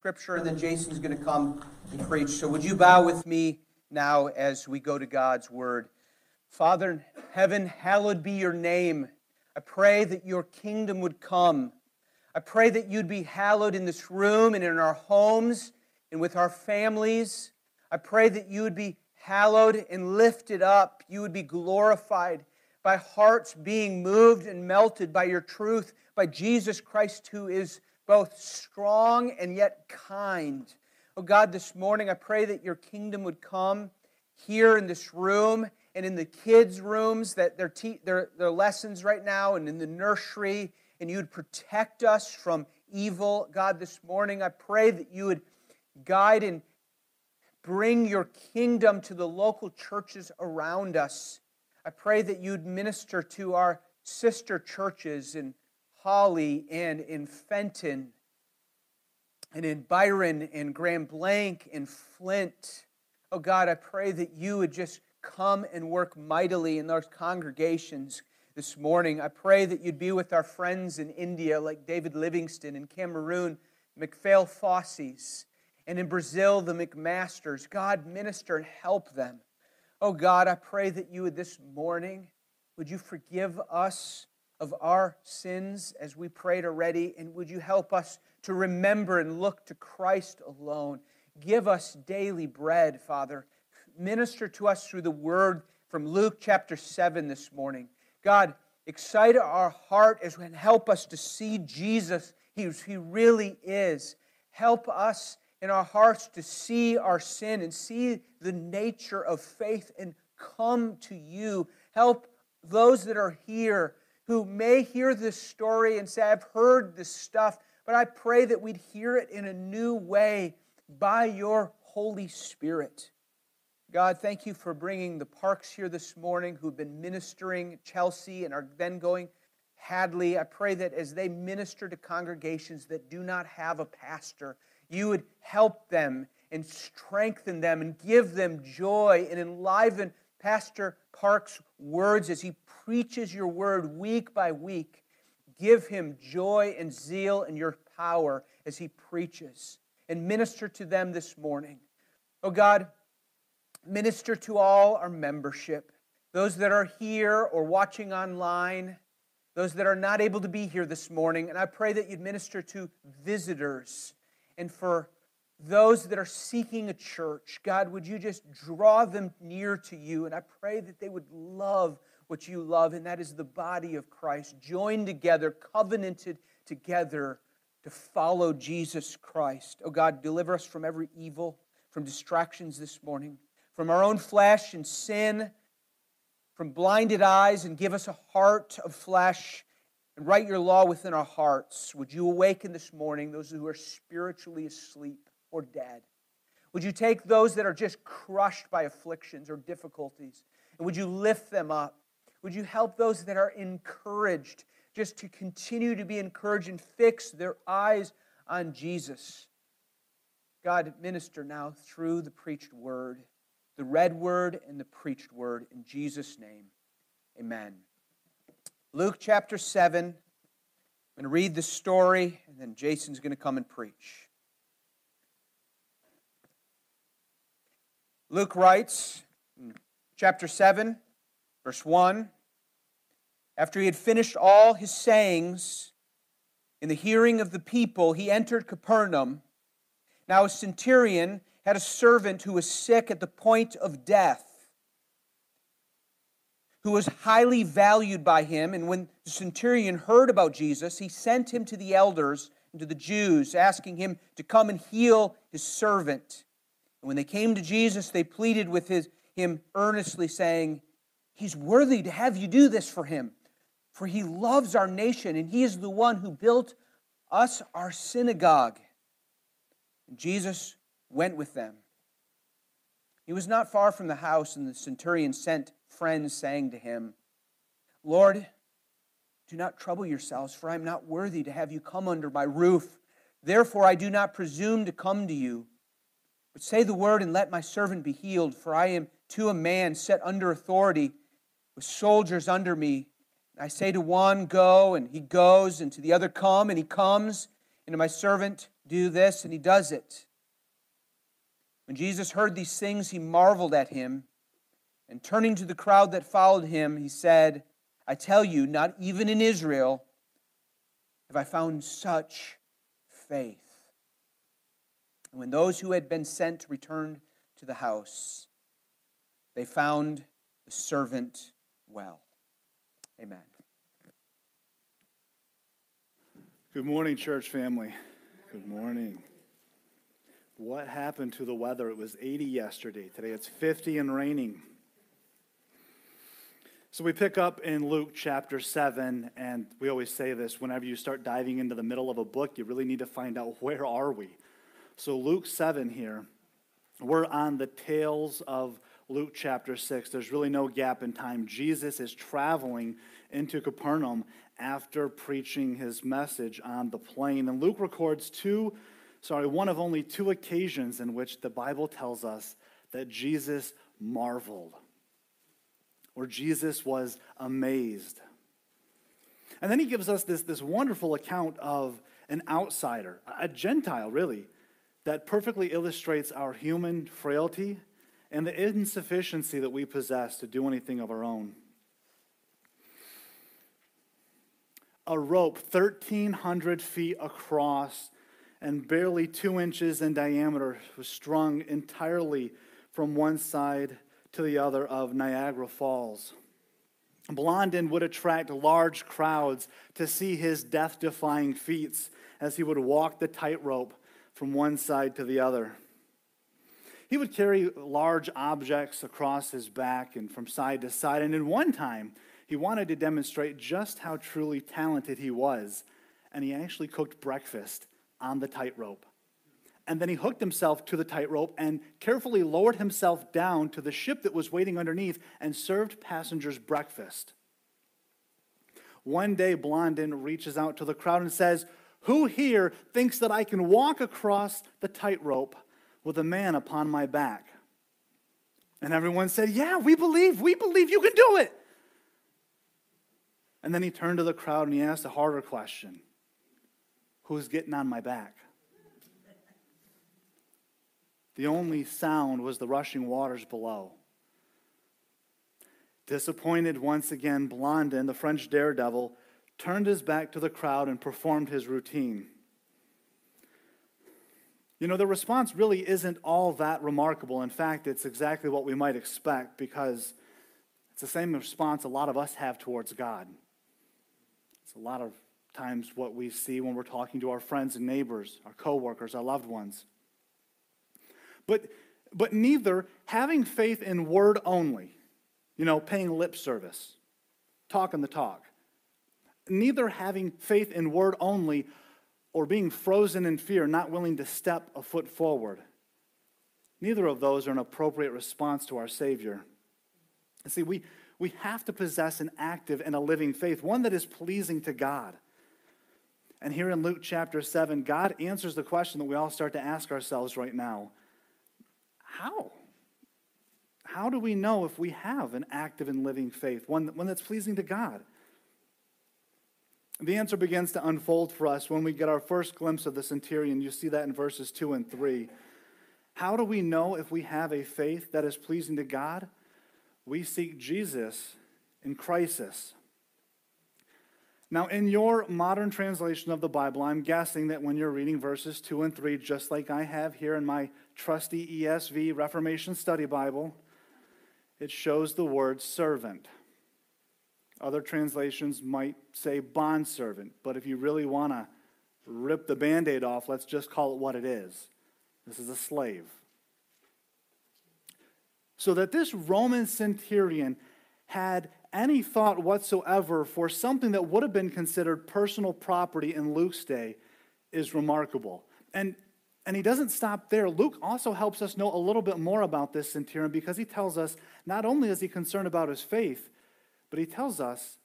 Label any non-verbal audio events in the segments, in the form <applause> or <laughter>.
scripture, and then Jason's going to come and preach. So, would you bow with me now as we go to God's word? Father in heaven, hallowed be your name. I pray that your kingdom would come. I pray that you'd be hallowed in this room and in our homes and with our families. I pray that you would be hallowed and lifted up. You would be glorified by hearts being moved and melted by your truth, by Jesus Christ, who is both strong and yet kind. Oh God, this morning I pray that your kingdom would come here in this room and in the kids' rooms, that their, te- their, their lessons right now, and in the nursery, and you would protect us from evil. God, this morning I pray that you would guide and bring your kingdom to the local churches around us. I pray that you'd minister to our sister churches in Holly and in Fenton and in Byron and Grand Blanc and Flint. Oh God, I pray that you would just come and work mightily in those congregations this morning. I pray that you'd be with our friends in India like David Livingston, in Cameroon, McPhail Fossies, and in Brazil, the McMasters. God, minister and help them. Oh God, I pray that you would this morning, would you forgive us of our sins as we prayed already, and would you help us to remember and look to Christ alone? Give us daily bread, Father. Minister to us through the word from Luke chapter 7 this morning. God, excite our heart as and help us to see Jesus. He, he really is. Help us in our hearts to see our sin and see the nature of faith and come to you. Help those that are here who may hear this story and say, I've heard this stuff, but I pray that we'd hear it in a new way by your Holy Spirit. God, thank you for bringing the Parks here this morning who've been ministering Chelsea and are then going Hadley. I pray that as they minister to congregations that do not have a pastor, you would help them and strengthen them and give them joy and enliven Pastor Park's words as he preaches your word week by week. Give him joy and zeal and your power as he preaches. And minister to them this morning. Oh God, minister to all our membership, those that are here or watching online, those that are not able to be here this morning. And I pray that you'd minister to visitors and for those that are seeking a church. God, would you just draw them near to you? And I pray that they would love what you love, and that is the body of Christ, joined together, covenanted together to follow Jesus Christ. Oh God, deliver us from every evil, from distractions this morning, from our own flesh and sin, from blinded eyes, and give us a heart of flesh and write your law within our hearts. Would you awaken this morning those who are spiritually asleep or dead? Would you take those that are just crushed by afflictions or difficulties, and would you lift them up? Would you help those that are encouraged just to continue to be encouraged and fix their eyes on Jesus? God, minister now through the preached word, the read word and the preached word. In Jesus' name, amen. Luke chapter 7. I'm going to read the story, and then Jason's going to come and preach. Luke writes, chapter 7, Verse 1 After he had finished all his sayings in the hearing of the people, he entered Capernaum. Now, a centurion had a servant who was sick at the point of death, who was highly valued by him. And when the centurion heard about Jesus, he sent him to the elders and to the Jews, asking him to come and heal his servant. And when they came to Jesus, they pleaded with his, him earnestly, saying, He's worthy to have you do this for him, for he loves our nation, and he is the one who built us our synagogue. And Jesus went with them. He was not far from the house, and the centurion sent friends, saying to him, Lord, do not trouble yourselves, for I am not worthy to have you come under my roof. Therefore, I do not presume to come to you. But say the word and let my servant be healed, for I am to a man set under authority with soldiers under me. I say to one, Go, and he goes, and to the other, Come, and he comes, and to my servant do this, and he does it. When Jesus heard these things, he marveled at him. And turning to the crowd that followed him, he said, I tell you, not even in Israel have I found such faith. And when those who had been sent returned to the house, they found the servant well. Amen. Good morning, church family. Good morning. What happened to the weather? It was 80 yesterday. Today it's 50 and raining. So we pick up in Luke chapter 7, and we always say this whenever you start diving into the middle of a book, you really need to find out <laughs> where are we. So Luke 7 here, we're on the tails of Luke chapter 6. There's really no gap in time. Jesus is traveling into Capernaum after preaching his message on the plain. And Luke records two, sorry, one of only two occasions in which the Bible tells us that Jesus marveled, or Jesus was amazed. And then he gives us this, this wonderful account of an outsider, a Gentile, really, that perfectly illustrates our human frailty and the insufficiency that we possess to do anything of our own. a rope 1,300 feet across and barely two inches in diameter was strung entirely from one side to the other of Niagara Falls. Blondin would attract large crowds to see his death defying feats as he would walk the tightrope from one side to the other. He would carry large objects across his back and from side to side, and in one time, he wanted to demonstrate just how truly talented he was, and he actually cooked breakfast on the tightrope. And then he hooked himself to the tightrope and carefully lowered himself down to the ship that was waiting underneath and served passengers breakfast. One day, Blondin reaches out to the crowd and says, Who here thinks that I can walk across the tightrope with a man upon my back? And everyone said, Yeah, we believe, we believe you can do it. And then he turned to the crowd and he asked a harder question Who's getting on my back? The only sound was the rushing waters below. Disappointed once again, Blondin, the French daredevil, turned his back to the crowd and performed his routine. You know, the response really isn't all that remarkable. In fact, it's exactly what we might expect because it's the same response a lot of us have towards God. It's a lot of times what we see when we're talking to our friends and neighbors, our coworkers, our loved ones. But, but neither having faith in word only, you know, paying lip service, talking the talk, neither having faith in word only or being frozen in fear, not willing to step a foot forward. Neither of those are an appropriate response to our Savior. See, we, we have to possess an active and a living faith, one that is pleasing to God. And here in Luke chapter 7, God answers the question that we all start to ask ourselves right now How? How do we know if we have an active and living faith, one, one that's pleasing to God? The answer begins to unfold for us when we get our first glimpse of the centurion. You see that in verses 2 and 3. How do we know if we have a faith that is pleasing to God? we seek Jesus in crisis. Now, in your modern translation of the Bible, I'm guessing that when you're reading verses 2 and 3, just like I have here in my trusty ESV Reformation Study Bible, it shows the word servant. Other translations might say bondservant, but if you really want to rip the band aid off, let's just call it what it is. This is a slave so that this Roman centurion had any thought whatsoever for something that would have been considered personal property in Luke's day is remarkable. And, and he doesn't stop there. Luke also helps us know a little bit more about this centurion because he tells us not only is he concerned about his faith, but he tells us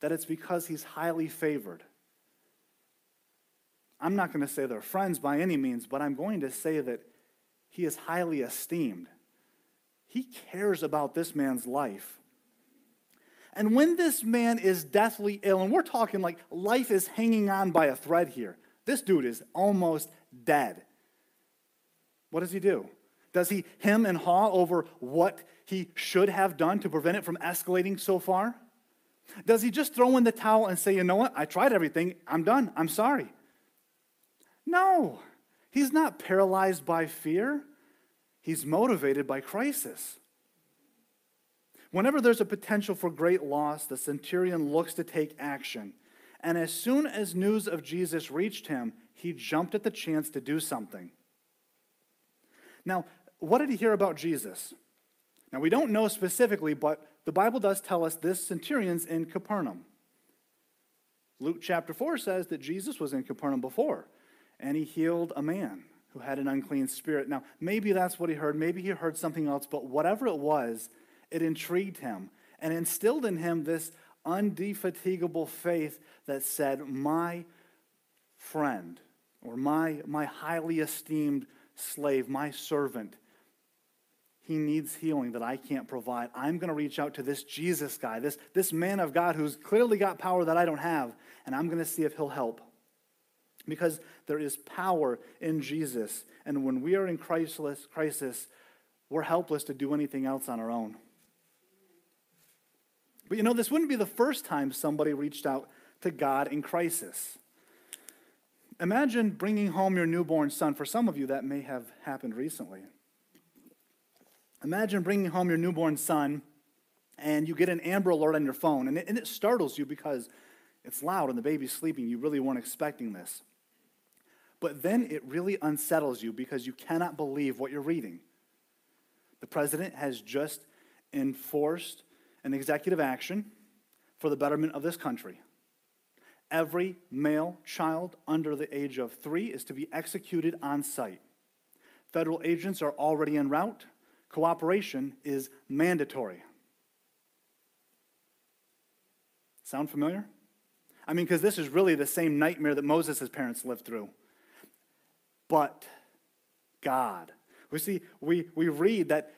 that it's because he's highly favored. I'm not going to say they're friends by any means, but I'm going to say that he is highly esteemed. He cares about this man's life. And when this man is deathly ill, and we're talking like life is hanging on by a thread here, This dude is almost dead. What does he do? Does he hem and haw over what he should have done to prevent it from escalating so far? Does he just throw in the towel and say, you know what, I tried everything, I'm done, I'm sorry? No, he's not paralyzed by fear, he's motivated by crisis. Whenever there's a potential for great loss, the centurion looks to take action. And as soon as news of Jesus reached him, he jumped at the chance to do something. Now, what did he hear about Jesus? Now, we don't know specifically, but the Bible does tell us this centurion's in Capernaum. Luke chapter 4 says that Jesus was in Capernaum before, and he healed a man who had an unclean spirit. Now, maybe that's what he heard. Maybe he heard something else, but whatever it was, it intrigued him and instilled in him this undefatigable faith that said, My friend, or my, my highly esteemed slave, my servant, he needs healing that I can't provide. I'm going to reach out to this Jesus guy, this, this man of God who's clearly got power that I don't have, and I'm going to see if he'll help. Because there is power in Jesus. And when we are in crisis, crisis, we're helpless to do anything else on our own. But you know, this wouldn't be the first time somebody reached out to God in crisis. Imagine bringing home your newborn son. For some of you, that may have happened recently. Imagine bringing home your newborn son and you get an Amber Alert on your phone, and it, and it startles you because it's loud and the baby's sleeping. You really weren't expecting this. But then it really unsettles you because you cannot believe what you're reading. The president has just enforced an executive action for the betterment of this country. Every male child under the age of three is to be executed on site. Federal agents are already en route cooperation is mandatory. Sound familiar? I mean, because this is really the same nightmare that Moses' parents lived through. But God. We see, we, we read that,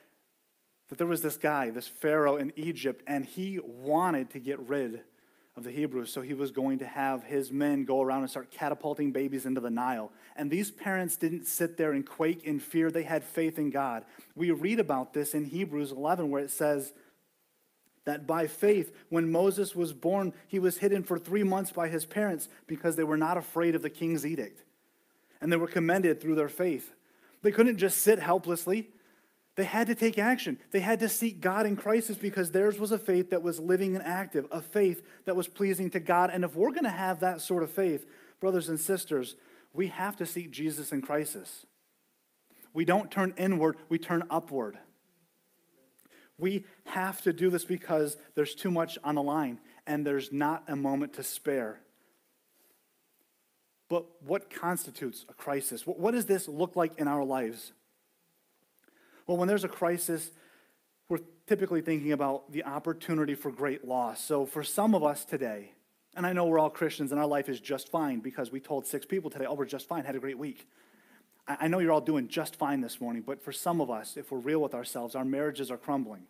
that there was this guy, this Pharaoh in Egypt, and he wanted to get rid of the Hebrews. So he was going to have his men go around and start catapulting babies into the Nile. And these parents didn't sit there and quake in fear, they had faith in God. We read about this in Hebrews 11, where it says, that by faith, when Moses was born, he was hidden for three months by his parents because they were not afraid of the king's edict. And they were commended through their faith. They couldn't just sit helplessly. They had to take action. They had to seek God in crisis because theirs was a faith that was living and active, a faith that was pleasing to God. And if we're going to have that sort of faith, brothers and sisters, we have to seek Jesus in crisis. We don't turn inward, we turn upward. We have to do this because there's too much on the line and there's not a moment to spare. But what constitutes a crisis? What, does this look like in our lives? Well, when there's a crisis, we're typically thinking about the opportunity for great loss. So for some of us today, and I know we're all Christians and our life is just fine because we told six people today, oh, we're just fine, had a great week. I know you're all doing just fine this morning, but for some of us, if we're real with ourselves, our marriages are crumbling.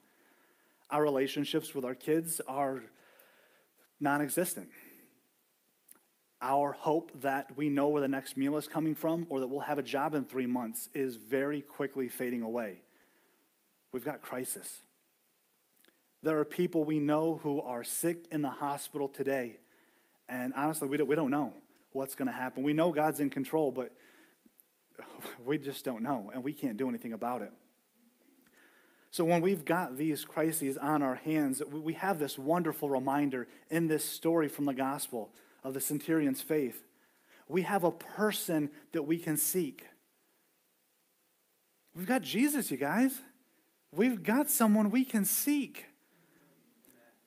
Our relationships with our kids are non existent. Our hope that we know where the next meal is coming from or that we'll have a job in three months is very quickly fading away. We've got crisis. There are people we know who are sick in the hospital today, and honestly, we don't, we don't know what's going to happen. We know God's in control, but <laughs> we just don't know, and we can't do anything about it. So, when we've got these crises on our hands, we have this wonderful reminder in this story from the gospel of the centurion's faith. We have a person that we can seek. We've got Jesus, you guys. We've got someone we can seek.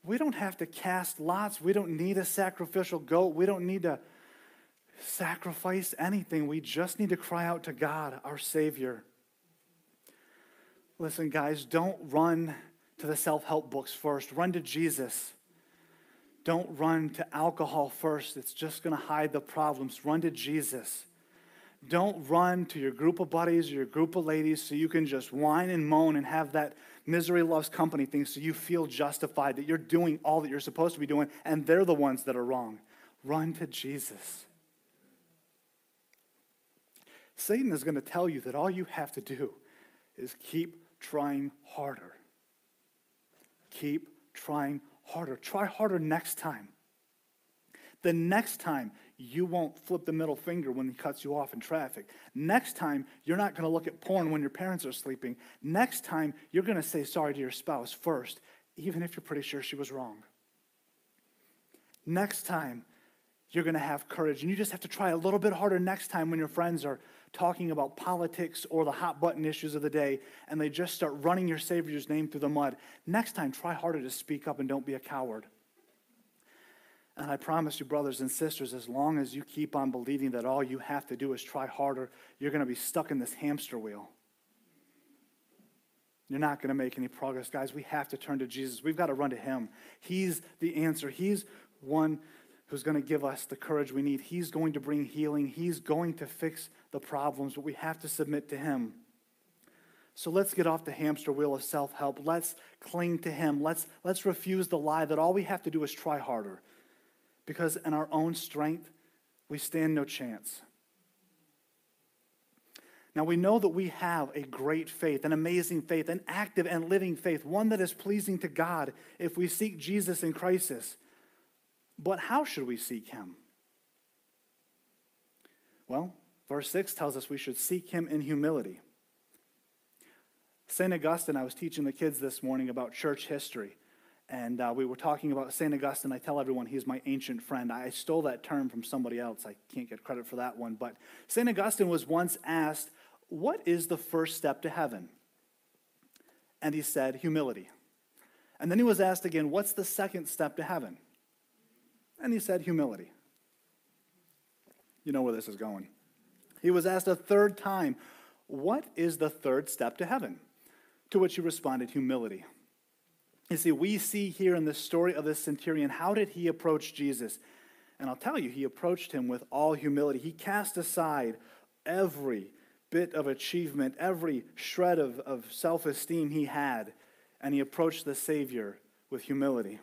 We don't have to cast lots. We don't need a sacrificial goat. We don't need to sacrifice anything. We just need to cry out to God, our Savior. Listen, guys, don't run to the self help books first. Run to Jesus. Don't run to alcohol first, it's just going to hide the problems. Run to Jesus. Don't run to your group of buddies or your group of ladies so you can just whine and moan and have that misery loves company thing so you feel justified that you're doing all that you're supposed to be doing and they're the ones that are wrong. Run to Jesus. Satan is going to tell you that all you have to do is keep trying harder. Keep trying harder. Try harder next time. The next time, you won't flip the middle finger when he cuts you off in traffic. Next time, you're not going to look at porn when your parents are sleeping. Next time, you're going to say sorry to your spouse first, even if you're pretty sure she was wrong. Next time, you're going to have courage. And you just have to try a little bit harder next time when your friends are talking about politics or the hot button issues of the day and they just start running your Savior's name through the mud. Next time, try harder to speak up and don't be a coward. And I promise you, brothers and sisters, as long as you keep on believing that all you have to do is try harder, you're going to be stuck in this hamster wheel. You're not going to make any progress, guys. We have to turn to Jesus. We've got to run to Him. He's the answer. He's one who's going to give us the courage we need. He's going to bring healing. He's going to fix the problems, but we have to submit to Him. So let's get off the hamster wheel of self help. Let's cling to Him. Let's, let's refuse the lie that all we have to do is try harder. Because in our own strength, we stand no chance. Now, we know that we have a great faith, an amazing faith, an active and living faith, one that is pleasing to God if we seek Jesus in crisis. But how should we seek him? Well, verse 6 tells us we should seek him in humility. St. Augustine, I was teaching the kids this morning about church history, and uh, we were talking about St. Augustine. I tell everyone he's my ancient friend. I stole that term from somebody else. I can't get credit for that one. But St. Augustine was once asked, What is the first step to heaven? And he said, Humility. And then he was asked again, What's the second step to heaven? And he said, humility. You know where this is going. He was asked a third time, What is the third step to heaven? To which he responded, Humility. You see, we see here in the story of this centurion, how did he approach Jesus? And I'll tell you, he approached him with all humility. He cast aside every bit of achievement, every shred of, of self esteem he had, and he approached the Savior with humility.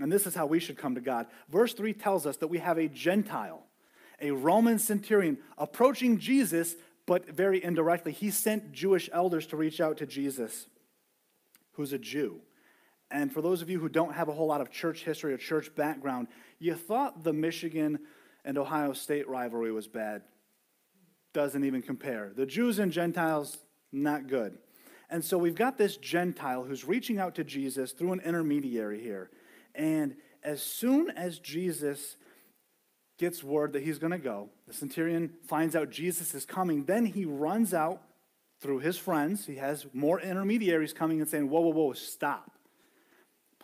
And this is how we should come to God. Verse 3 tells us that we have a Gentile, a Roman centurion, approaching Jesus, but very indirectly. He sent Jewish elders to reach out to Jesus, who's a Jew. And for those of you who don't have a whole lot of church history or church background, you thought the Michigan and Ohio State rivalry was bad. Doesn't even compare. The Jews and Gentiles, not good. And so we've got this Gentile who's reaching out to Jesus through an intermediary here. And as soon as Jesus gets word that he's going to go, the centurion finds out Jesus is coming, then he runs out through his friends. He has more intermediaries coming and saying, Whoa, whoa, whoa, stop.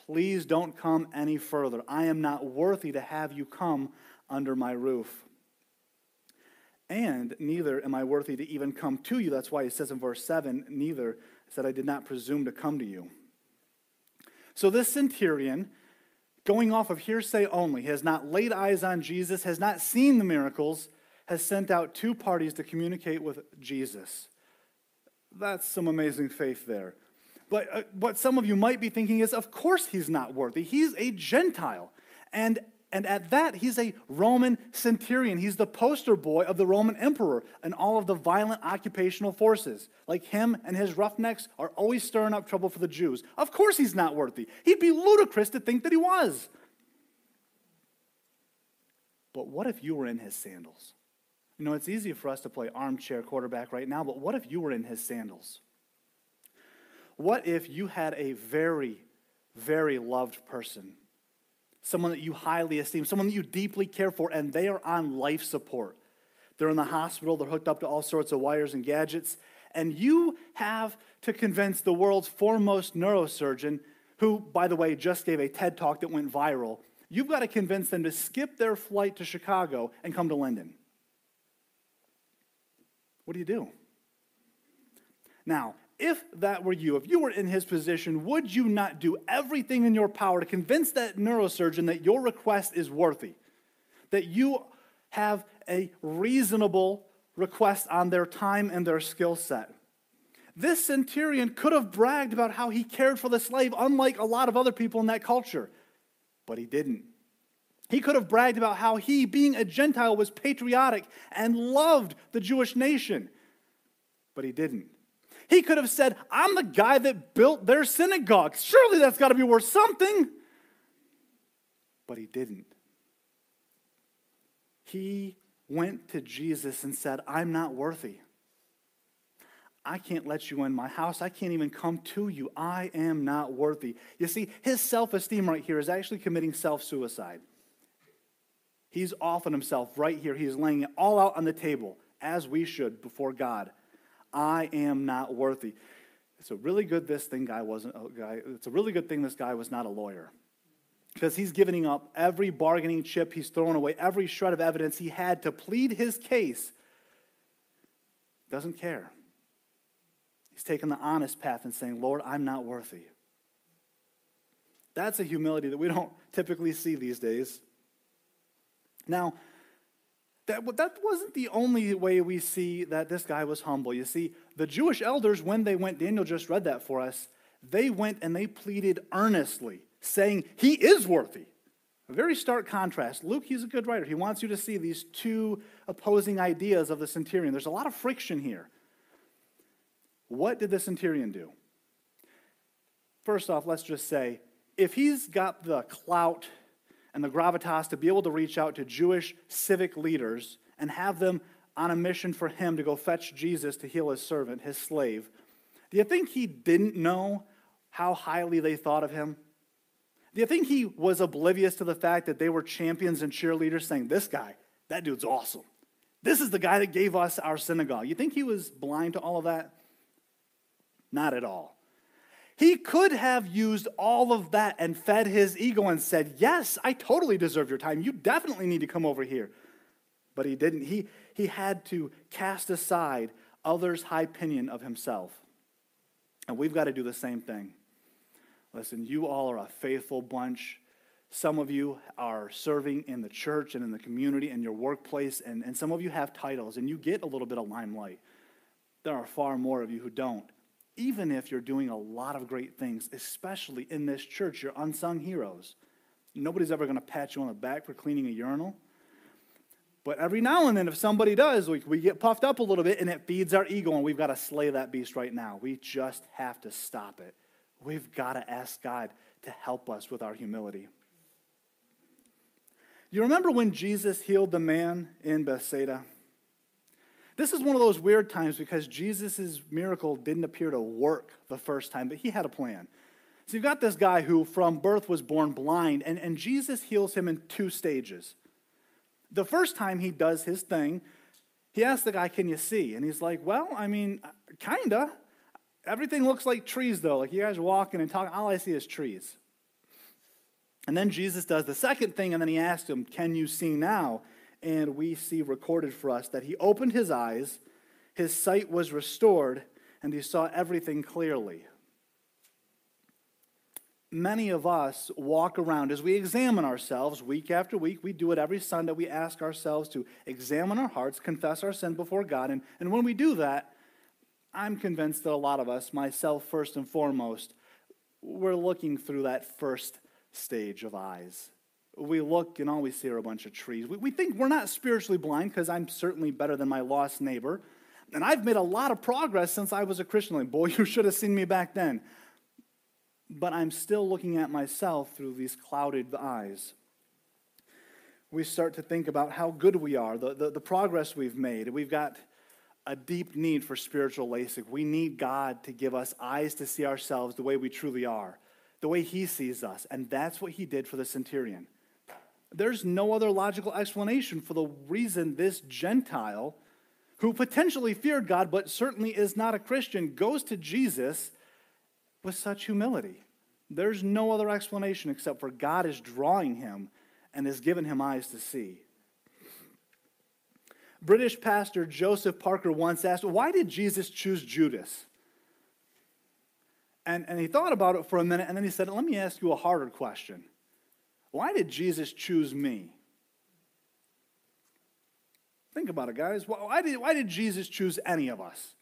Please don't come any further. I am not worthy to have you come under my roof. And neither am I worthy to even come to you. That's why he says in verse 7 neither said, I did not presume to come to you. So this centurion going off of hearsay only, has not laid eyes on Jesus, has not seen the miracles, has sent out two parties to communicate with Jesus. That's some amazing faith there. But uh, what some of you might be thinking is, of course he's not worthy. He's a Gentile. And and at that, he's a Roman centurion. He's the poster boy of the Roman emperor and all of the violent occupational forces. Like him and his roughnecks are always stirring up trouble for the Jews. Of course, he's not worthy. He'd be ludicrous to think that he was. But what if you were in his sandals? You know, it's easy for us to play armchair quarterback right now, but what if you were in his sandals? What if you had a very, very loved person someone that you highly esteem, someone that you deeply care for, and they are on life support. They're in the hospital, they're hooked up to all sorts of wires and gadgets, and you have to convince the world's foremost neurosurgeon, who, by the way, just gave a TED talk that went viral, you've got to convince them to skip their flight to Chicago and come to London. What do you do? Now, if that were you, if you were in his position, would you not do everything in your power to convince that neurosurgeon that your request is worthy? That you have a reasonable request on their time and their skill set? This centurion could have bragged about how he cared for the slave, unlike a lot of other people in that culture, but he didn't. He could have bragged about how he, being a Gentile, was patriotic and loved the Jewish nation, but he didn't. He could have said, I'm the guy that built their synagogue. Surely that's got to be worth something. But he didn't. He went to Jesus and said, I'm not worthy. I can't let you in my house. I can't even come to you. I am not worthy. You see, his self esteem right here is actually committing self suicide. He's offering himself right here. He's laying it all out on the table, as we should before God. I am not worthy. It's a really good this thing guy wasn't a guy. It's a really good thing this guy was not a lawyer. Because he's giving up every bargaining chip, he's throwing away every shred of evidence he had to plead his case. Doesn't care. He's taking the honest path and saying, Lord, I'm not worthy. That's a humility that we don't typically see these days. Now, that, that wasn't the only way we see that this guy was humble. You see, the Jewish elders, when they went, Daniel just read that for us, they went and they pleaded earnestly, saying, He is worthy. A very stark contrast. Luke, he's a good writer. He wants you to see these two opposing ideas of the centurion. There's a lot of friction here. What did the centurion do? First off, let's just say if he's got the clout and the gravitas to be able to reach out to Jewish civic leaders and have them on a mission for him to go fetch Jesus to heal his servant, his slave, do you think he didn't know how highly they thought of him? Do you think he was oblivious to the fact that they were champions and cheerleaders saying, This guy, that dude's awesome. This is the guy that gave us our synagogue. You think he was blind to all of that? Not at all. He could have used all of that and fed his ego and said, Yes, I totally deserve your time. You definitely need to come over here. But he didn't. He, he had to cast aside others' high opinion of himself. And we've got to do the same thing. Listen, you all are a faithful bunch. Some of you are serving in the church and in the community and your workplace, and, and some of you have titles, and you get a little bit of limelight. There are far more of you who don't even if you're doing a lot of great things, especially in this church, you're unsung heroes. Nobody's ever going to pat you on the back for cleaning a urinal. But every now and then, if somebody does, we, we get puffed up a little bit and it feeds our ego, and we've got to slay that beast right now. We just have to stop it. We've got to ask God to help us with our humility. You remember when Jesus healed the man in Bethsaida? This is one of those weird times because Jesus' miracle didn't appear to work the first time, but he had a plan. So you've got this guy who from birth was born blind, and, and Jesus heals him in two stages. The first time he does his thing, he asks the guy, Can you see? And he's like, Well, I mean, kinda. Everything looks like trees, though. Like you guys are walking and talking, all I see is trees. And then Jesus does the second thing, and then he asks him, Can you see now? And we see recorded for us that he opened his eyes, his sight was restored, and he saw everything clearly. Many of us walk around as we examine ourselves week after week. We do it every Sunday. We ask ourselves to examine our hearts, confess our sin before God. And, and when we do that, I'm convinced that a lot of us, myself first and foremost, we're looking through that first stage of eyes we look and all we see are a bunch of trees. We, we think we're not spiritually blind because I'm certainly better than my lost neighbor. And I've made a lot of progress since I was a Christian. Like, boy, <laughs> you should have seen me back then. But I'm still looking at myself through these clouded eyes. We start to think about how good we are, the, the, the progress we've made. We've got a deep need for spiritual LASIK. We need God to give us eyes to see ourselves the way we truly are, the way He sees us. And that's what He did for the centurion. There's no other logical explanation for the reason this Gentile, who potentially feared God but certainly is not a Christian, goes to Jesus with such humility. There's no other explanation except for God is drawing him and has given him eyes to see. British pastor Joseph Parker once asked, Why did Jesus choose Judas? And, and he thought about it for a minute and then he said, Let me ask you a harder question. Why did Jesus choose me? Think about it, guys. Why did, why did Jesus choose any of us?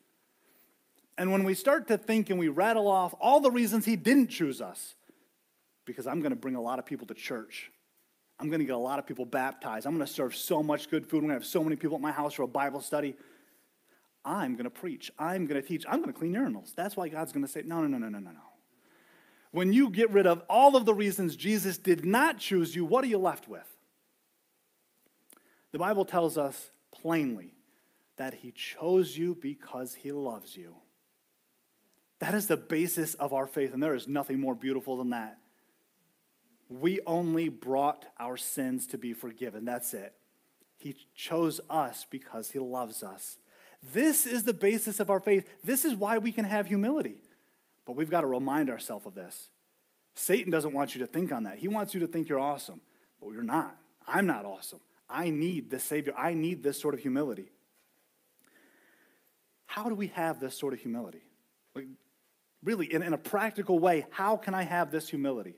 And when we start to think and we rattle off all the reasons he didn't choose us, because I'm going to bring a lot of people to church. I'm going to get a lot of people baptized. I'm going to serve so much good food. I'm going to have so many people at my house for a Bible study. I'm going to preach. I'm going to teach. I'm going to clean urinals. That's why God's going to say, no, no, no, no, no, no, no. When you get rid of all of the reasons Jesus did not choose you, what are you left with? The Bible tells us plainly that he chose you because he loves you. That is the basis of our faith, and there is nothing more beautiful than that. We only brought our sins to be forgiven. That's it. He chose us because he loves us. This is the basis of our faith. This is why we can have humility. But we've got to remind ourselves of this. Satan doesn't want you to think on that. He wants you to think you're awesome, but you're not. I'm not awesome. I need this Savior. I need this sort of humility. How do we have this sort of humility? Like, really, in, in a practical way, how can I have this humility?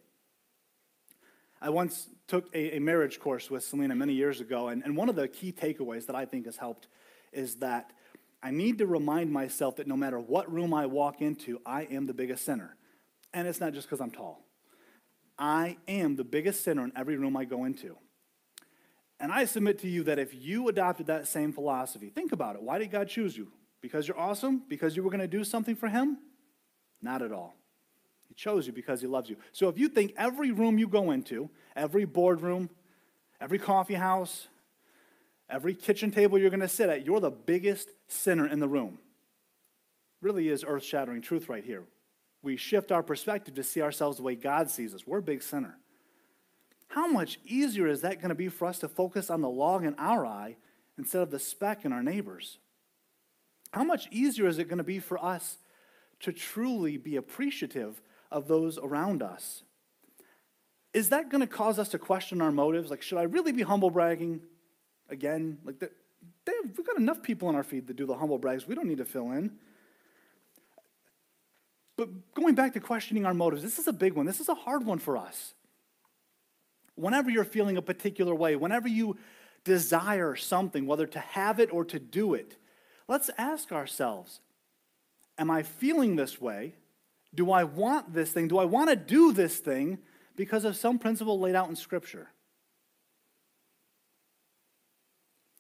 I once took a, a marriage course with Selena many years ago, and, and one of the key takeaways that I think has helped is that I need to remind myself that no matter what room I walk into, I am the biggest sinner. And it's not just because I'm tall. I am the biggest sinner in every room I go into. And I submit to you that if you adopted that same philosophy, think about it. Why did God choose you? Because you're awesome? Because you were going to do something for Him? Not at all. He chose you because He loves you. So if you think every room you go into, every boardroom, every coffee house, every kitchen table you're going to sit at, you're the biggest sinner in the room. Really is earth shattering truth right here. We shift our perspective to see ourselves the way God sees us. We're a big sinner. How much easier is that going to be for us to focus on the log in our eye instead of the speck in our neighbor's? How much easier is it going to be for us to truly be appreciative of those around us? Is that going to cause us to question our motives? Like, should I really be humble bragging? Again, like, the, we've got enough people in our feed that do the humble brags. We don't need to fill in. But going back to questioning our motives, this is a big one. This is a hard one for us. Whenever you're feeling a particular way, whenever you desire something, whether to have it or to do it, let's ask ourselves Am I feeling this way? Do I want this thing? Do I want to do this thing because of some principle laid out in Scripture?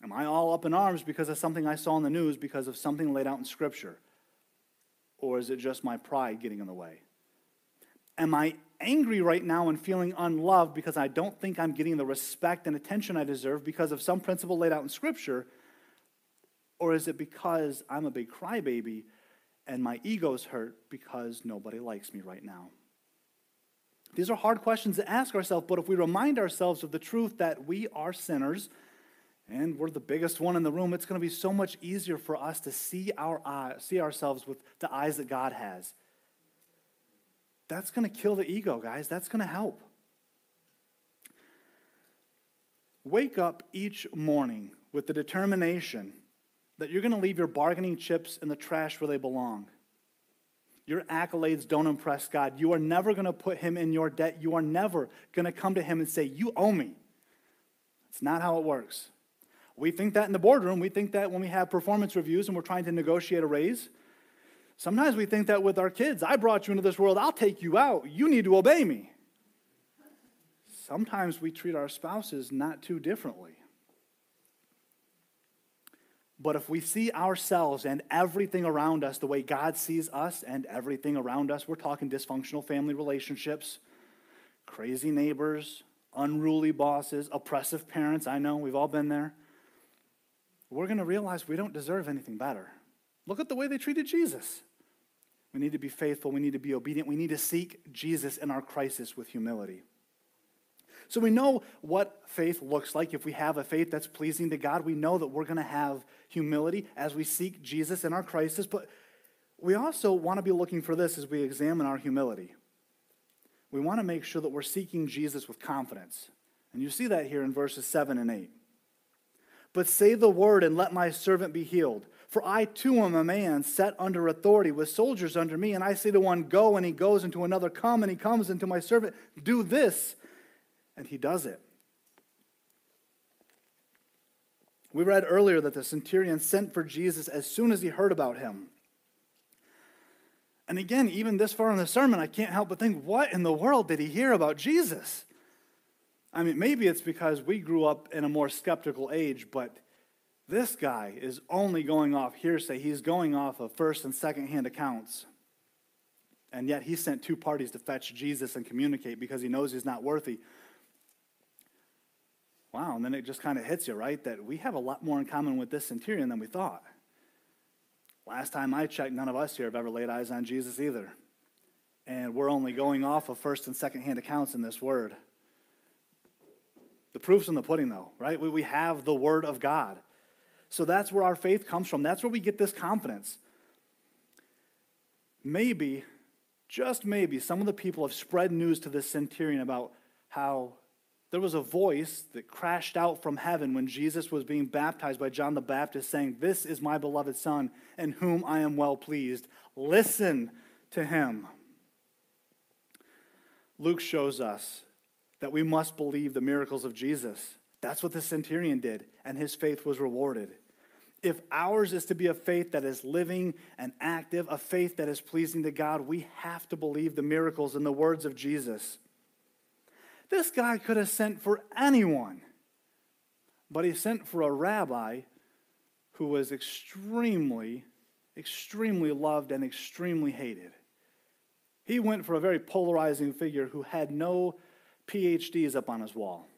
Am I all up in arms because of something I saw in the news, because of something laid out in Scripture? Or is it just my pride getting in the way? Am I angry right now and feeling unloved because I don't think I'm getting the respect and attention I deserve because of some principle laid out in Scripture? Or is it because I'm a big crybaby and my ego's hurt because nobody likes me right now? These are hard questions to ask ourselves, but if we remind ourselves of the truth that we are sinners and we're the biggest one in the room, it's going to be so much easier for us to see, our see ourselves with the eyes that God has that's going to kill the ego, guys. That's going to help. Wake up each morning with the determination that you're going to leave your bargaining chips in the trash where they belong. Your accolades don't impress God. You are never going to put Him in your debt. You are never going to come to Him and say, You owe me. It's not how it works. We think that in the boardroom. We think that when we have performance reviews and we're trying to negotiate a raise. Sometimes we think that with our kids I brought you into this world, I'll take you out. You need to obey me. Sometimes we treat our spouses not too differently. But if we see ourselves and everything around us the way God sees us and everything around us, we're talking dysfunctional family relationships, crazy neighbors, unruly bosses, oppressive parents. I know, we've all been there. We're going to realize we don't deserve anything better. Look at the way they treated Jesus. We need to be faithful. We need to be obedient. We need to seek Jesus in our crisis with humility. So we know what faith looks like. If we have a faith that's pleasing to God, we know that we're going to have humility as we seek Jesus in our crisis. But we also want to be looking for this as we examine our humility. We want to make sure that we're seeking Jesus with confidence. And you see that here in verses 7 and 8. But say the word and let my servant be healed. For I too am a man set under authority with soldiers under me, and I say to one, Go, and he goes, and to another, Come, and he comes, and to my servant, Do this, and he does it. We read earlier that the centurion sent for Jesus as soon as he heard about him. And again, even this far in the sermon, I can't help but think, what in the world did he hear about Jesus? I mean, maybe it's because we grew up in a more skeptical age, but this guy is only going off hearsay. He's going off of first and second hand accounts. And yet he sent two parties to fetch Jesus and communicate because he knows he's not worthy. Wow, and then it just kind of hits you, right? That we have a lot more in common with this centurion than we thought. Last time I checked, none of us here have ever laid eyes on Jesus either. And we're only going off of first and second hand accounts in this word. The proof's in the pudding, though, right? We, we have the word of God. So that's where our faith comes from. That's where we get this confidence. Maybe, just maybe, some of the people have spread news to this centurion about how there was a voice that crashed out from heaven when Jesus was being baptized by John the Baptist, saying, This is my beloved Son, in whom I am well pleased. Listen to him. Luke shows us that we must believe the miracles of Jesus. That's what the centurion did, and his faith was rewarded. If ours is to be a faith that is living and active, a faith that is pleasing to God, we have to believe the miracles and the words of Jesus. This guy could have sent for anyone, but he sent for a rabbi who was extremely, extremely loved and extremely hated. He went for a very polarizing figure who had no PhDs up on his wall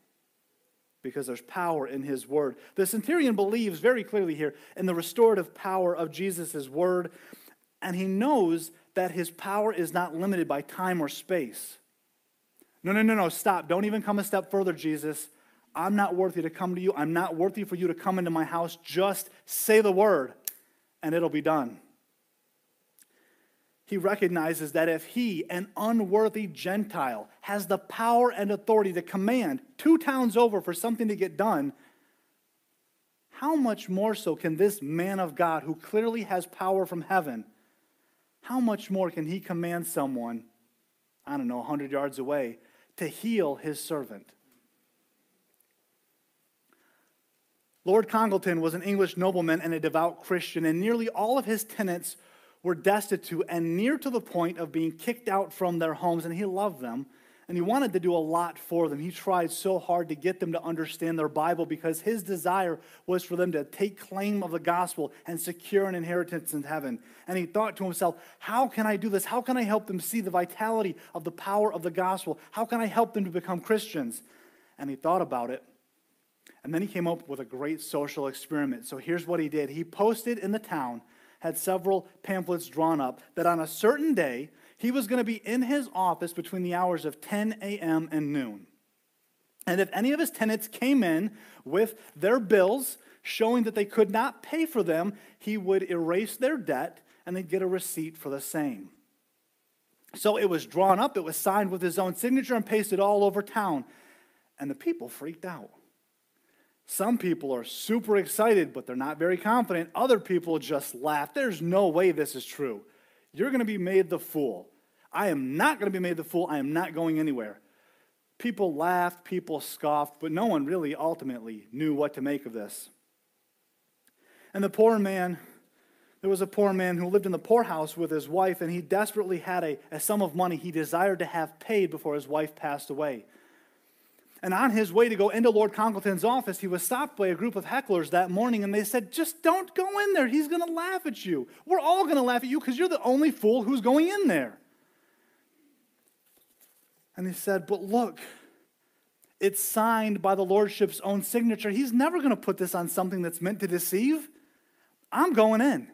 because there's power in his word. The centurion believes very clearly here in the restorative power of Jesus' word, and he knows that his power is not limited by time or space. No, no, no, no, stop. Don't even come a step further, Jesus. I'm not worthy to come to you. I'm not worthy for you to come into my house. Just say the word, and it'll be done. He recognizes that if he, an unworthy Gentile, has the power and authority to command two towns over for something to get done, how much more so can this man of God, who clearly has power from heaven, how much more can he command someone, I don't know, 100 yards away, to heal his servant. Lord Congleton was an English nobleman and a devout Christian, and nearly all of his tenants were destitute and near to the point of being kicked out from their homes, and he loved them and he wanted to do a lot for them. He tried so hard to get them to understand their Bible because his desire was for them to take claim of the gospel and secure an inheritance in heaven. And he thought to himself, How can I do this? How can I help them see the vitality of the power of the gospel? How can I help them to become Christians? And he thought about it. And then he came up with a great social experiment. So here's what he did he posted in the town, had several pamphlets drawn up, that on a certain day, he was going to be in his office between the hours of 10 a.m. and noon. And if any of his tenants came in with their bills showing that they could not pay for them, he would erase their debt and they'd get a receipt for the same. So it was drawn up, it was signed with his own signature and pasted all over town. And the people freaked out. Some people are super excited, but they're not very confident. Other people just laugh. There's no way this is true. You're going to be made the fool. I am not going to be made the fool. I am not going anywhere. People laughed, people scoffed, but no one really ultimately knew what to make of this. And the poor man, there was a poor man who lived in the poorhouse with his wife, and he desperately had a, a sum of money he desired to have paid before his wife passed away. And on his way to go into Lord Congleton's office, he was stopped by a group of hecklers that morning, and they said, Just don't go in there. He's going to laugh at you. We're all going to laugh at you because you're the only fool who's going in there. And he said, But look, it's signed by the Lordship's own signature. He's never going to put this on something that's meant to deceive. I'm going in.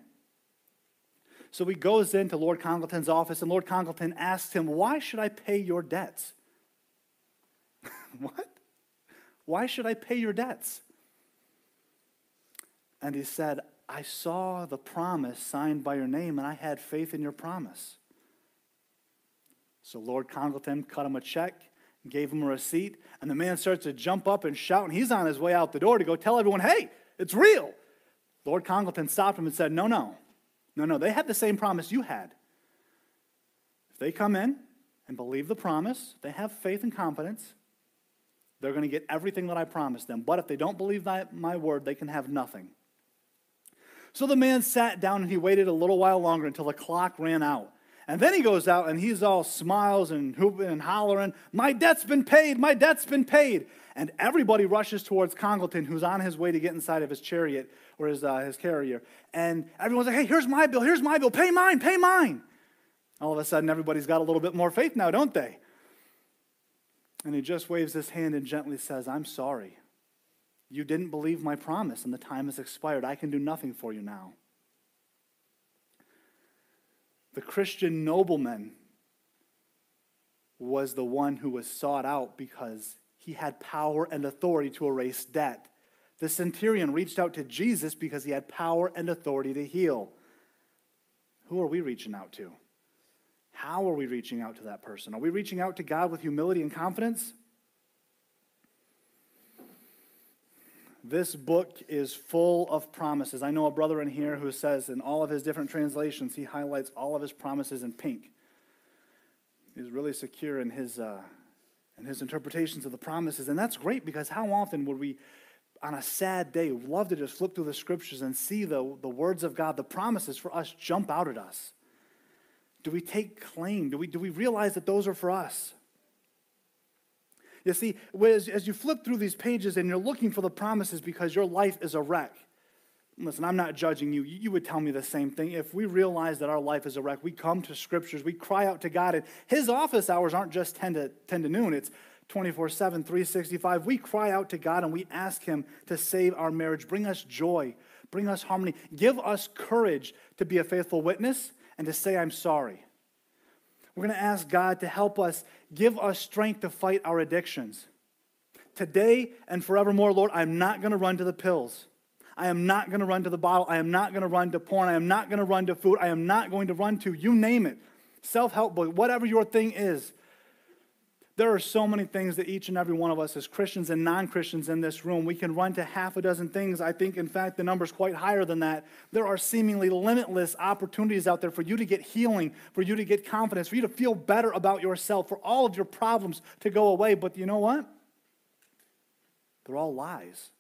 So he goes into Lord Congleton's office, and Lord Congleton asks him, Why should I pay your debts? <laughs> What? Why should I pay your debts? And he said, I saw the promise signed by your name, and I had faith in your promise. So Lord Congleton cut him a check, gave him a receipt, and the man starts to jump up and shout, and he's on his way out the door to go tell everyone, hey, it's real. Lord Congleton stopped him and said, no, no, no, no, they had the same promise you had. If they come in and believe the promise, they have faith and confidence, they're going to get everything that I promised them. But if they don't believe my, word, they can have nothing. So the man sat down and he waited a little while longer until the clock ran out. And then he goes out and he's all smiles and hooping and hollering, My debt's been paid, my debt's been paid. And everybody rushes towards Congleton, who's on his way to get inside of his chariot or his, uh, his carrier. And everyone's like, Hey, here's my bill, here's my bill, pay mine, pay mine. All of a sudden, everybody's got a little bit more faith now, don't they? And he just waves his hand and gently says, I'm sorry. You didn't believe my promise, and the time has expired. I can do nothing for you now. The Christian nobleman was the one who was sought out because he had power and authority to erase debt. The centurion reached out to Jesus because he had power and authority to heal. Who are we reaching out to? How are we reaching out to that person? Are we reaching out to God with humility and confidence? This book is full of promises. I know a brother in here who says in all of his different translations, he highlights all of his promises in pink. He's really secure in his, uh, in his interpretations of the promises. And that's great because how often would we, on a sad day, love to just flip through the scriptures and see the, the words of God, the promises for us jump out at us? Do we take claim? Do we, do we realize that those are for us? You see, as, as you flip through these pages and you're looking for the promises because your life is a wreck, listen, I'm not judging you. You would tell me the same thing. If we realize that our life is a wreck, we come to scriptures, we cry out to God, and His office hours aren't just 10 to, 10 to noon, it's 24 7, 365. We cry out to God and we ask Him to save our marriage, bring us joy, bring us harmony, give us courage to be a faithful witness and to say, I'm sorry. We're going to ask God to help us, give us strength to fight our addictions. Today and forevermore, Lord, I'm not going to run to the pills. I am not going to run to the bottle. I am not going to run to porn. I am not going to run to food. I am not going to run to, you name it, self help book, whatever your thing is. There are so many things that each and every one of us, as Christians and non Christians in this room, we can run to half a dozen things. I think, in fact, the number's quite higher than that. There are seemingly limitless opportunities out there for you to get healing, for you to get confidence, for you to feel better about yourself, for all of your problems to go away. But you know what? They're all lies.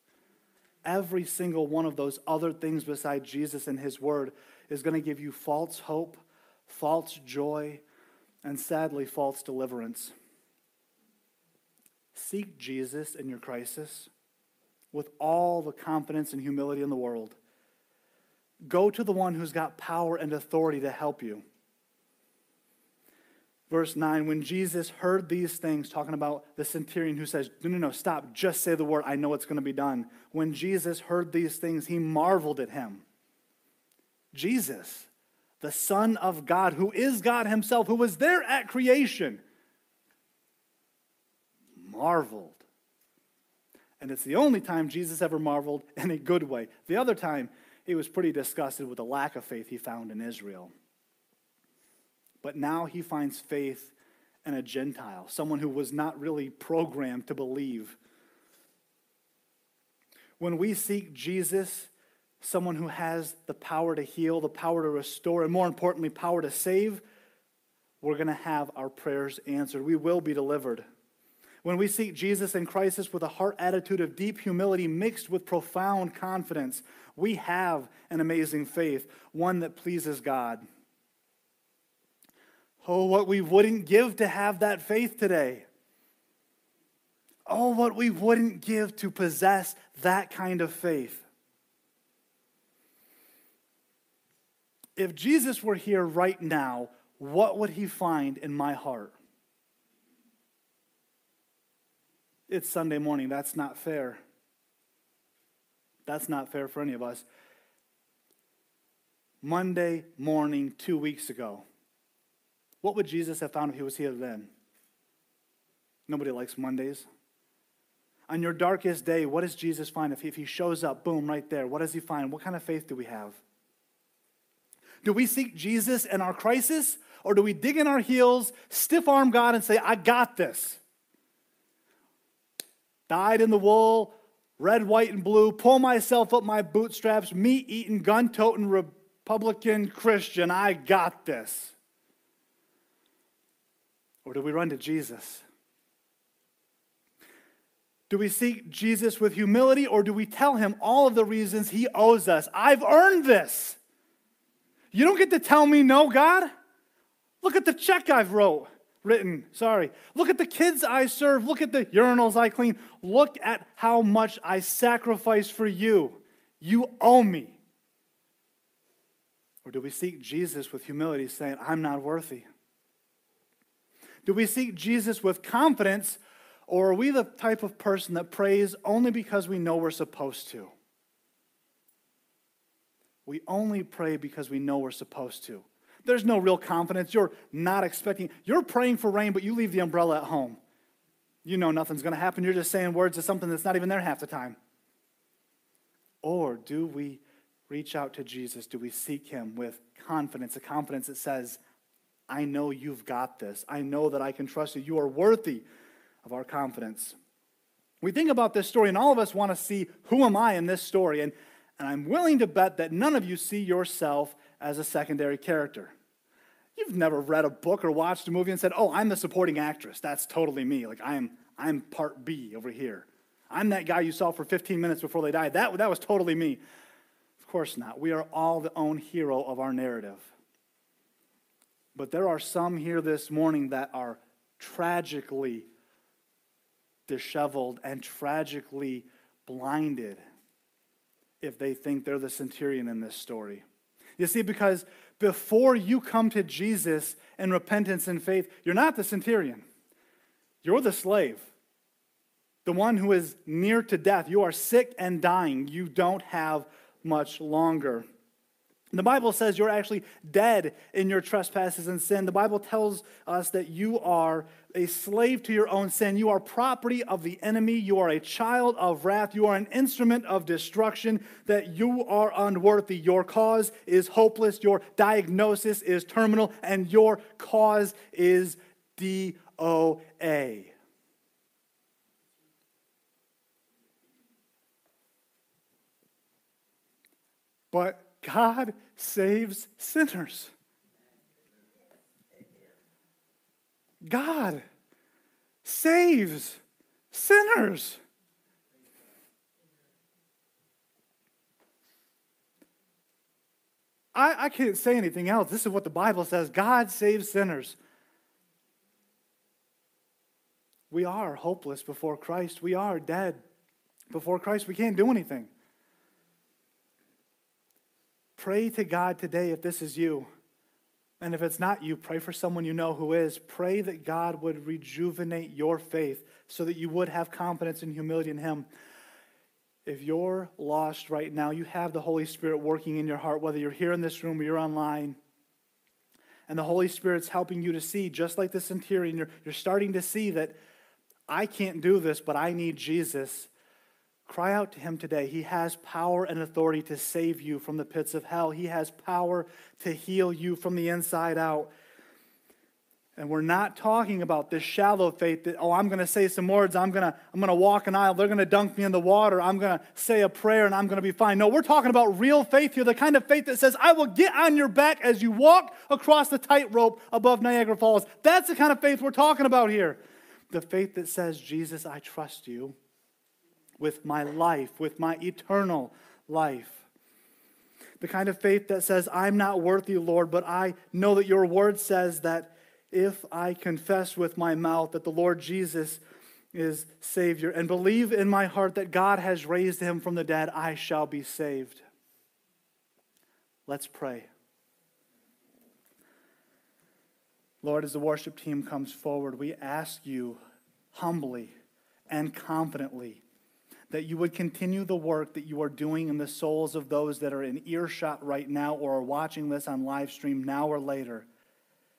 Every single one of those other things beside Jesus and His Word is going to give you false hope, false joy, and sadly, false deliverance. Seek Jesus in your crisis with all the confidence and humility in the world. Go to the one who's got power and authority to help you. Verse 9, when Jesus heard these things, talking about the centurion who says, No, no, no, stop, just say the word, I know it's going to be done. When Jesus heard these things, he marveled at him. Jesus, the Son of God, who is God Himself, who was there at creation, marveled. And it's the only time Jesus ever marveled in a good way. The other time, he was pretty disgusted with the lack of faith he found in Israel. But now he finds faith in a Gentile, someone who was not really programmed to believe. When we seek Jesus, someone who has the power to heal, the power to restore, and more importantly, power to save, we're going to have our prayers answered. We will be delivered. When we seek Jesus in crisis with a heart attitude of deep humility mixed with profound confidence, we have an amazing faith, one that pleases God. Oh, what we wouldn't give to have that faith today. Oh, what we wouldn't give to possess that kind of faith. If Jesus were here right now, what would he find in my heart? It's Sunday morning. That's not fair. That's not fair for any of us. Monday morning, two weeks ago, what would Jesus have found if he was here then? Nobody likes Mondays. On your darkest day, what does Jesus find if he, shows up, boom, right there? What does he find? What kind of faith do we have? Do we seek Jesus in our crisis, or do we dig in our heels, stiff arm God, and say, I got this? Dyed in the wool, red, white, and blue, pull myself up my bootstraps, meat eating, gun toting Republican Christian. I got this. Or do we run to Jesus? Do we seek Jesus with humility or do we tell him all of the reasons he owes us? I've earned this. You don't get to tell me no, God. Look at the check I've wrote, written. Sorry. Look at the kids I serve. Look at the urinals I clean. Look at how much I sacrifice for you. You owe me. Or do we seek Jesus with humility, saying, I'm not worthy? Do we seek Jesus with confidence, or are we the type of person that prays only because we know we're supposed to? We only pray because we know we're supposed to. There's no real confidence. You're not expecting, you're praying for rain, but you leave the umbrella at home. You know nothing's going to happen. You're just saying words to something that's not even there half the time. Or do we reach out to Jesus? Do we seek him with confidence, a confidence that says, I know you've got this. I know that I can trust you. You are worthy of our confidence. We think about this story, and all of us want to see who am I in this story. And, and I'm willing to bet that none of you see yourself as a secondary character. You've never read a book or watched a movie and said, Oh, I'm the supporting actress. That's totally me. Like, I'm, I'm part B over here. I'm that guy you saw for 15 minutes before they died. That, that was totally me. Of course not. We are all the own hero of our narrative. But there are some here this morning that are tragically disheveled and tragically blinded if they think they're the centurion in this story. You see, because before you come to Jesus in repentance and faith, you're not the centurion, you're the slave the one who is near to death. You are sick and dying. You don't have much longer. The Bible says you're actually dead in your trespasses and sin. The Bible tells us that you are a slave to your own sin. You are property of the enemy. You are a child of wrath. You are an instrument of destruction, that you are unworthy. Your cause is hopeless. Your diagnosis is terminal, and your cause is DOA. But God saves sinners. God saves sinners. I, I can't say anything else. This is what the Bible says God saves sinners. We are hopeless before Christ. We are dead before Christ. We can't do anything. Pray to God today if this is you. And if it's not you, pray for someone you know who is. Pray that God would rejuvenate your faith so that you would have confidence and humility in Him. If you're lost right now, you have the Holy Spirit working in your heart, whether you're here in this room or you're online. And the Holy Spirit's helping you to see, just like the centurion, you're, you're starting to see that I can't do this, but I need Jesus. Cry out to him today. He has power and authority to save you from the pits of hell. He has power to heal you from the inside out. And we're not talking about this shallow faith that, oh, I'm going to say some words. I'm going to I'm to walk an aisle. They're going to dunk me in the water. I'm going to say a prayer and I'm going to be fine. No, we're talking about real faith here, the kind of faith that says, I will get on your back as you walk across the tightrope above Niagara Falls. That's the kind of faith we're talking about here. The faith that says, Jesus, I trust you with my life, with my eternal life. The kind of faith that says, I'm not worthy, Lord, but I know that your word says that if I confess with my mouth that the Lord Jesus is Savior and believe in my heart that God has raised him from the dead, I shall be saved. Let's pray. Lord, as the worship team comes forward, we ask you humbly and confidently that you would continue the work that you are doing in the souls of those that are in earshot right now or are watching this on live stream now or later.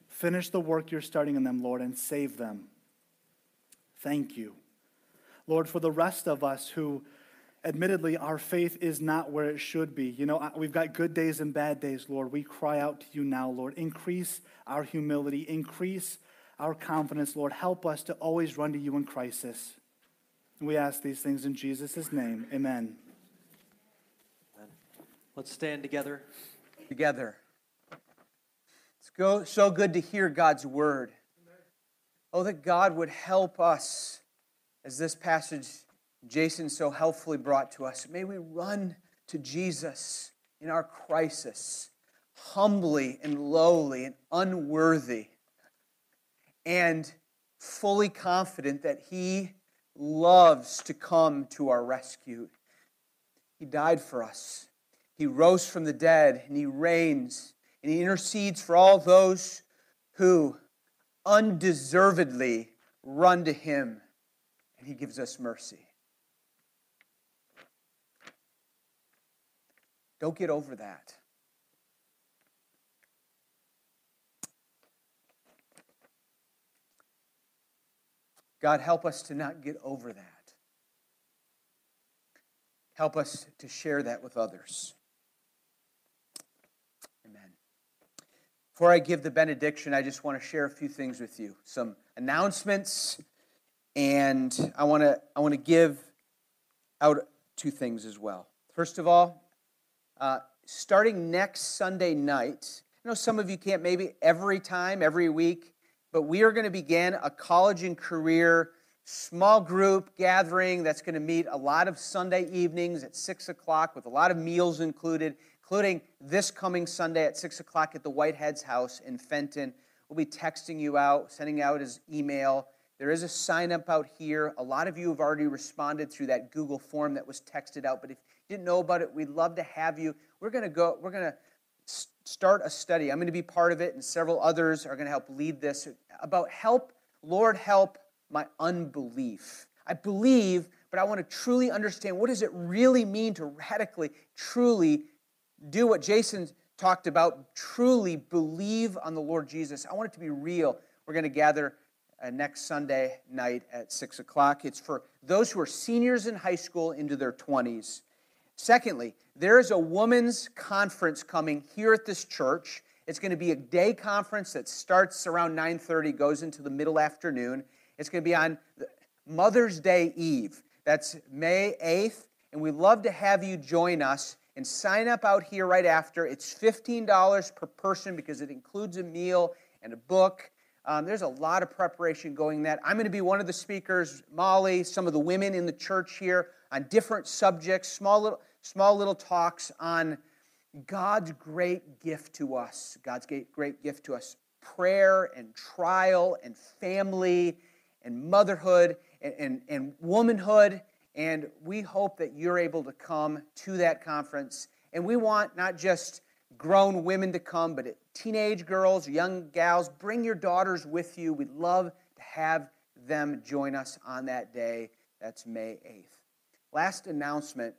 Finish the work you're starting in them, Lord, and save them. Thank you. Lord, for the rest of us who, admittedly, our faith is not where it should be. You know, we've got good days and bad days, Lord. We cry out to you now, Lord. Increase our humility, increase our confidence, Lord. Help us to always run to you in crisis. We ask these things in Jesus' name. Amen. Let's stand together. Together. It's go, so good to hear God's word. Oh, that God would help us, as this passage Jason so helpfully brought to us. May we run to Jesus in our crisis, humbly and lowly and unworthy, and fully confident that He loves to come to our rescue. He died for us. He rose from the dead and He reigns and He intercedes for all those who undeservedly run to Him and He gives us mercy. Don't get over that. God, help us to not get over that. Help us to share that with others. Amen. Before I give the benediction, I just want to share a few things with you. Some announcements, and I want to I want to give out two things as well. First of all, uh, starting next Sunday night, I know some of you can't maybe every time, every week, but we are going to begin a college and career small group gathering that's going to meet a lot of Sunday evenings at 6 o'clock with a lot of meals included, including this coming Sunday at 6 o'clock at the Whitehead's house in Fenton. We'll be texting you out, sending out his email. There is a sign up out here. A lot of you have already responded through that Google form that was texted out, but if you didn't know about it, we'd love to have you. We're going to go, we're going to start a study. I'm going to be part of it, and several others are going to help lead this about help, Lord, help my unbelief. I believe, but I want to truly understand what does it really mean to radically, truly do what Jason talked about, truly believe on the Lord Jesus. I want it to be real. We're going to gather uh, next Sunday night at 6 o'clock. It's for those who are seniors in high school into their 20s. Secondly, there is a women's conference coming here at this church. It's going to be a day conference that starts around 9:30, goes into the middle afternoon. It's going to be on Mother's Day Eve. That's May 8th, and we'd love to have you join us and sign up out here right after. It's $15 per person because it includes a meal and a book. Um, there's a lot of preparation going that. I'm going to be one of the speakers, Molly, some of the women in the church here on different subjects, small little, small little talks on God's great gift to us. God's great gift to us prayer and trial and family and motherhood and, and, and womanhood. And we hope that you're able to come to that conference. And we want not just grown women to come, but teenage girls, young gals, bring your daughters with you. We'd love to have them join us on that day. That's May 8th. Last announcement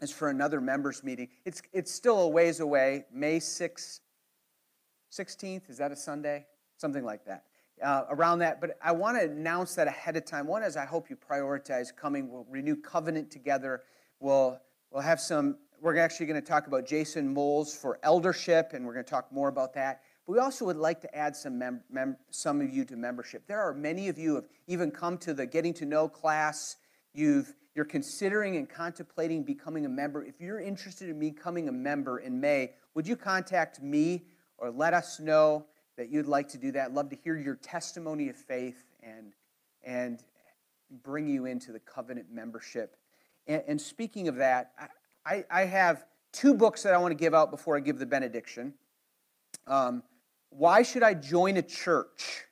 is for another members meeting. It's, it's still a ways away, May 6th, 16th. Is that a Sunday? Something like that uh, around that, but I want to announce that ahead of time. One is I hope you prioritize coming. We'll renew covenant together. We'll, we'll have some, we're actually going to talk about Jason Moles for eldership, and we're going to talk more about that. But we also would like to add some, mem- mem- some of you to membership. There are many of you have even come to the getting to know class. You've, you're considering and contemplating becoming a member. If you're interested in becoming a member in May, would you contact me or let us know? that you'd like to do that. Love to hear your testimony of faith and, and bring you into the covenant membership. And, and speaking of that, I, I, have two books that I want to give out before I give the benediction. Um, why should I join a church?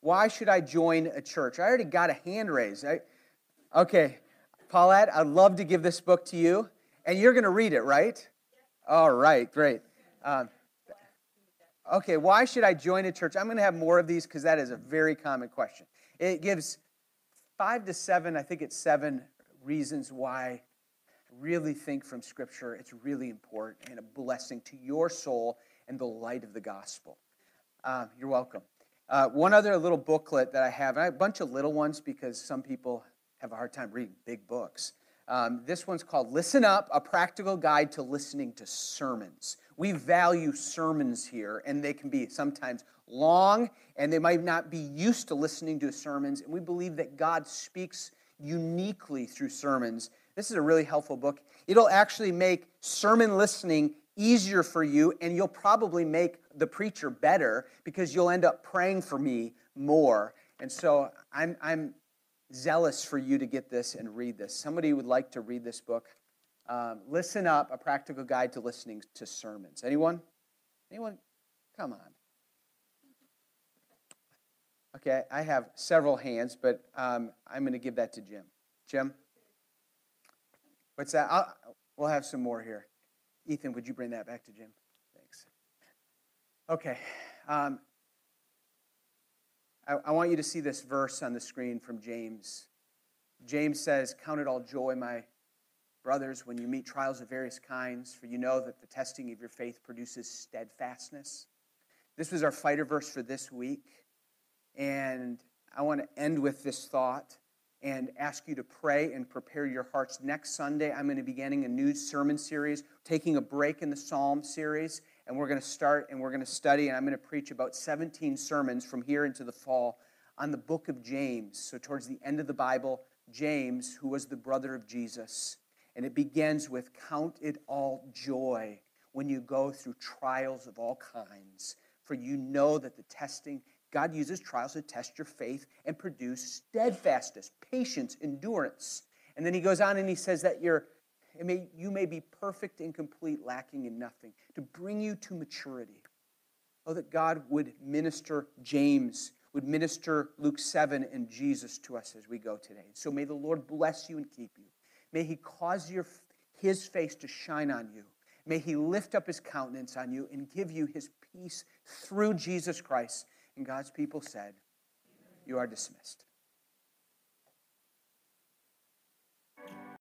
Why should I join a church? I already got a hand raised. I, okay, Paulette, I'd love to give this book to you, and you're going to read it, right? All right, great. Um, Okay, why should I join a church? I'm going to have more of these because that is a very common question. It gives five to seven, I think it's seven reasons why really think from Scripture it's really important and a blessing to your soul and the light of the gospel. Uh, you're welcome. Uh, one other little booklet that I have, I have a bunch of little ones because some people have a hard time reading big books. Um, this one's called Listen Up A Practical Guide to Listening to Sermons. We value sermons here, and they can be sometimes long, and they might not be used to listening to sermons. And we believe that God speaks uniquely through sermons. This is a really helpful book. It'll actually make sermon listening easier for you, and you'll probably make the preacher better because you'll end up praying for me more. And so I'm, I'm zealous for you to get this and read this. Somebody would like to read this book. Um, Listen Up, a practical guide to listening to sermons. Anyone? Anyone? Come on. Okay, I have several hands, but um, I'm going to give that to Jim. Jim? What's that? I'll, we'll have some more here. Ethan, would you bring that back to Jim? Thanks. Okay. Um, I, I want you to see this verse on the screen from James. James says, Count it all joy, my brothers, when you meet trials of various kinds, for you know that the testing of your faith produces steadfastness. This was our fighter verse for this week. And I want to end with this thought and ask you to pray and prepare your hearts. Next Sunday, I'm going to be beginning a new sermon series, taking a break in the Psalm series, and we're going to start and we're going to study, and I'm going to preach about 17 sermons from here into the fall on the book of James. So, towards the end of the Bible, James, who was the brother of Jesus, and it begins with Count it all joy when you go through trials of all kinds, for you know that the testing God uses trials to test your faith and produce steadfastness, patience, endurance. And then he goes on and he says that you're, may, you may be perfect and complete, lacking in nothing, to bring you to maturity. Oh, that God would minister James, would minister Luke 7 and Jesus to us as we go today. So may the Lord bless you and keep you. May he cause your, his face to shine on you. May he lift up his countenance on you and give you his peace through Jesus Christ and God's people said, You are dismissed.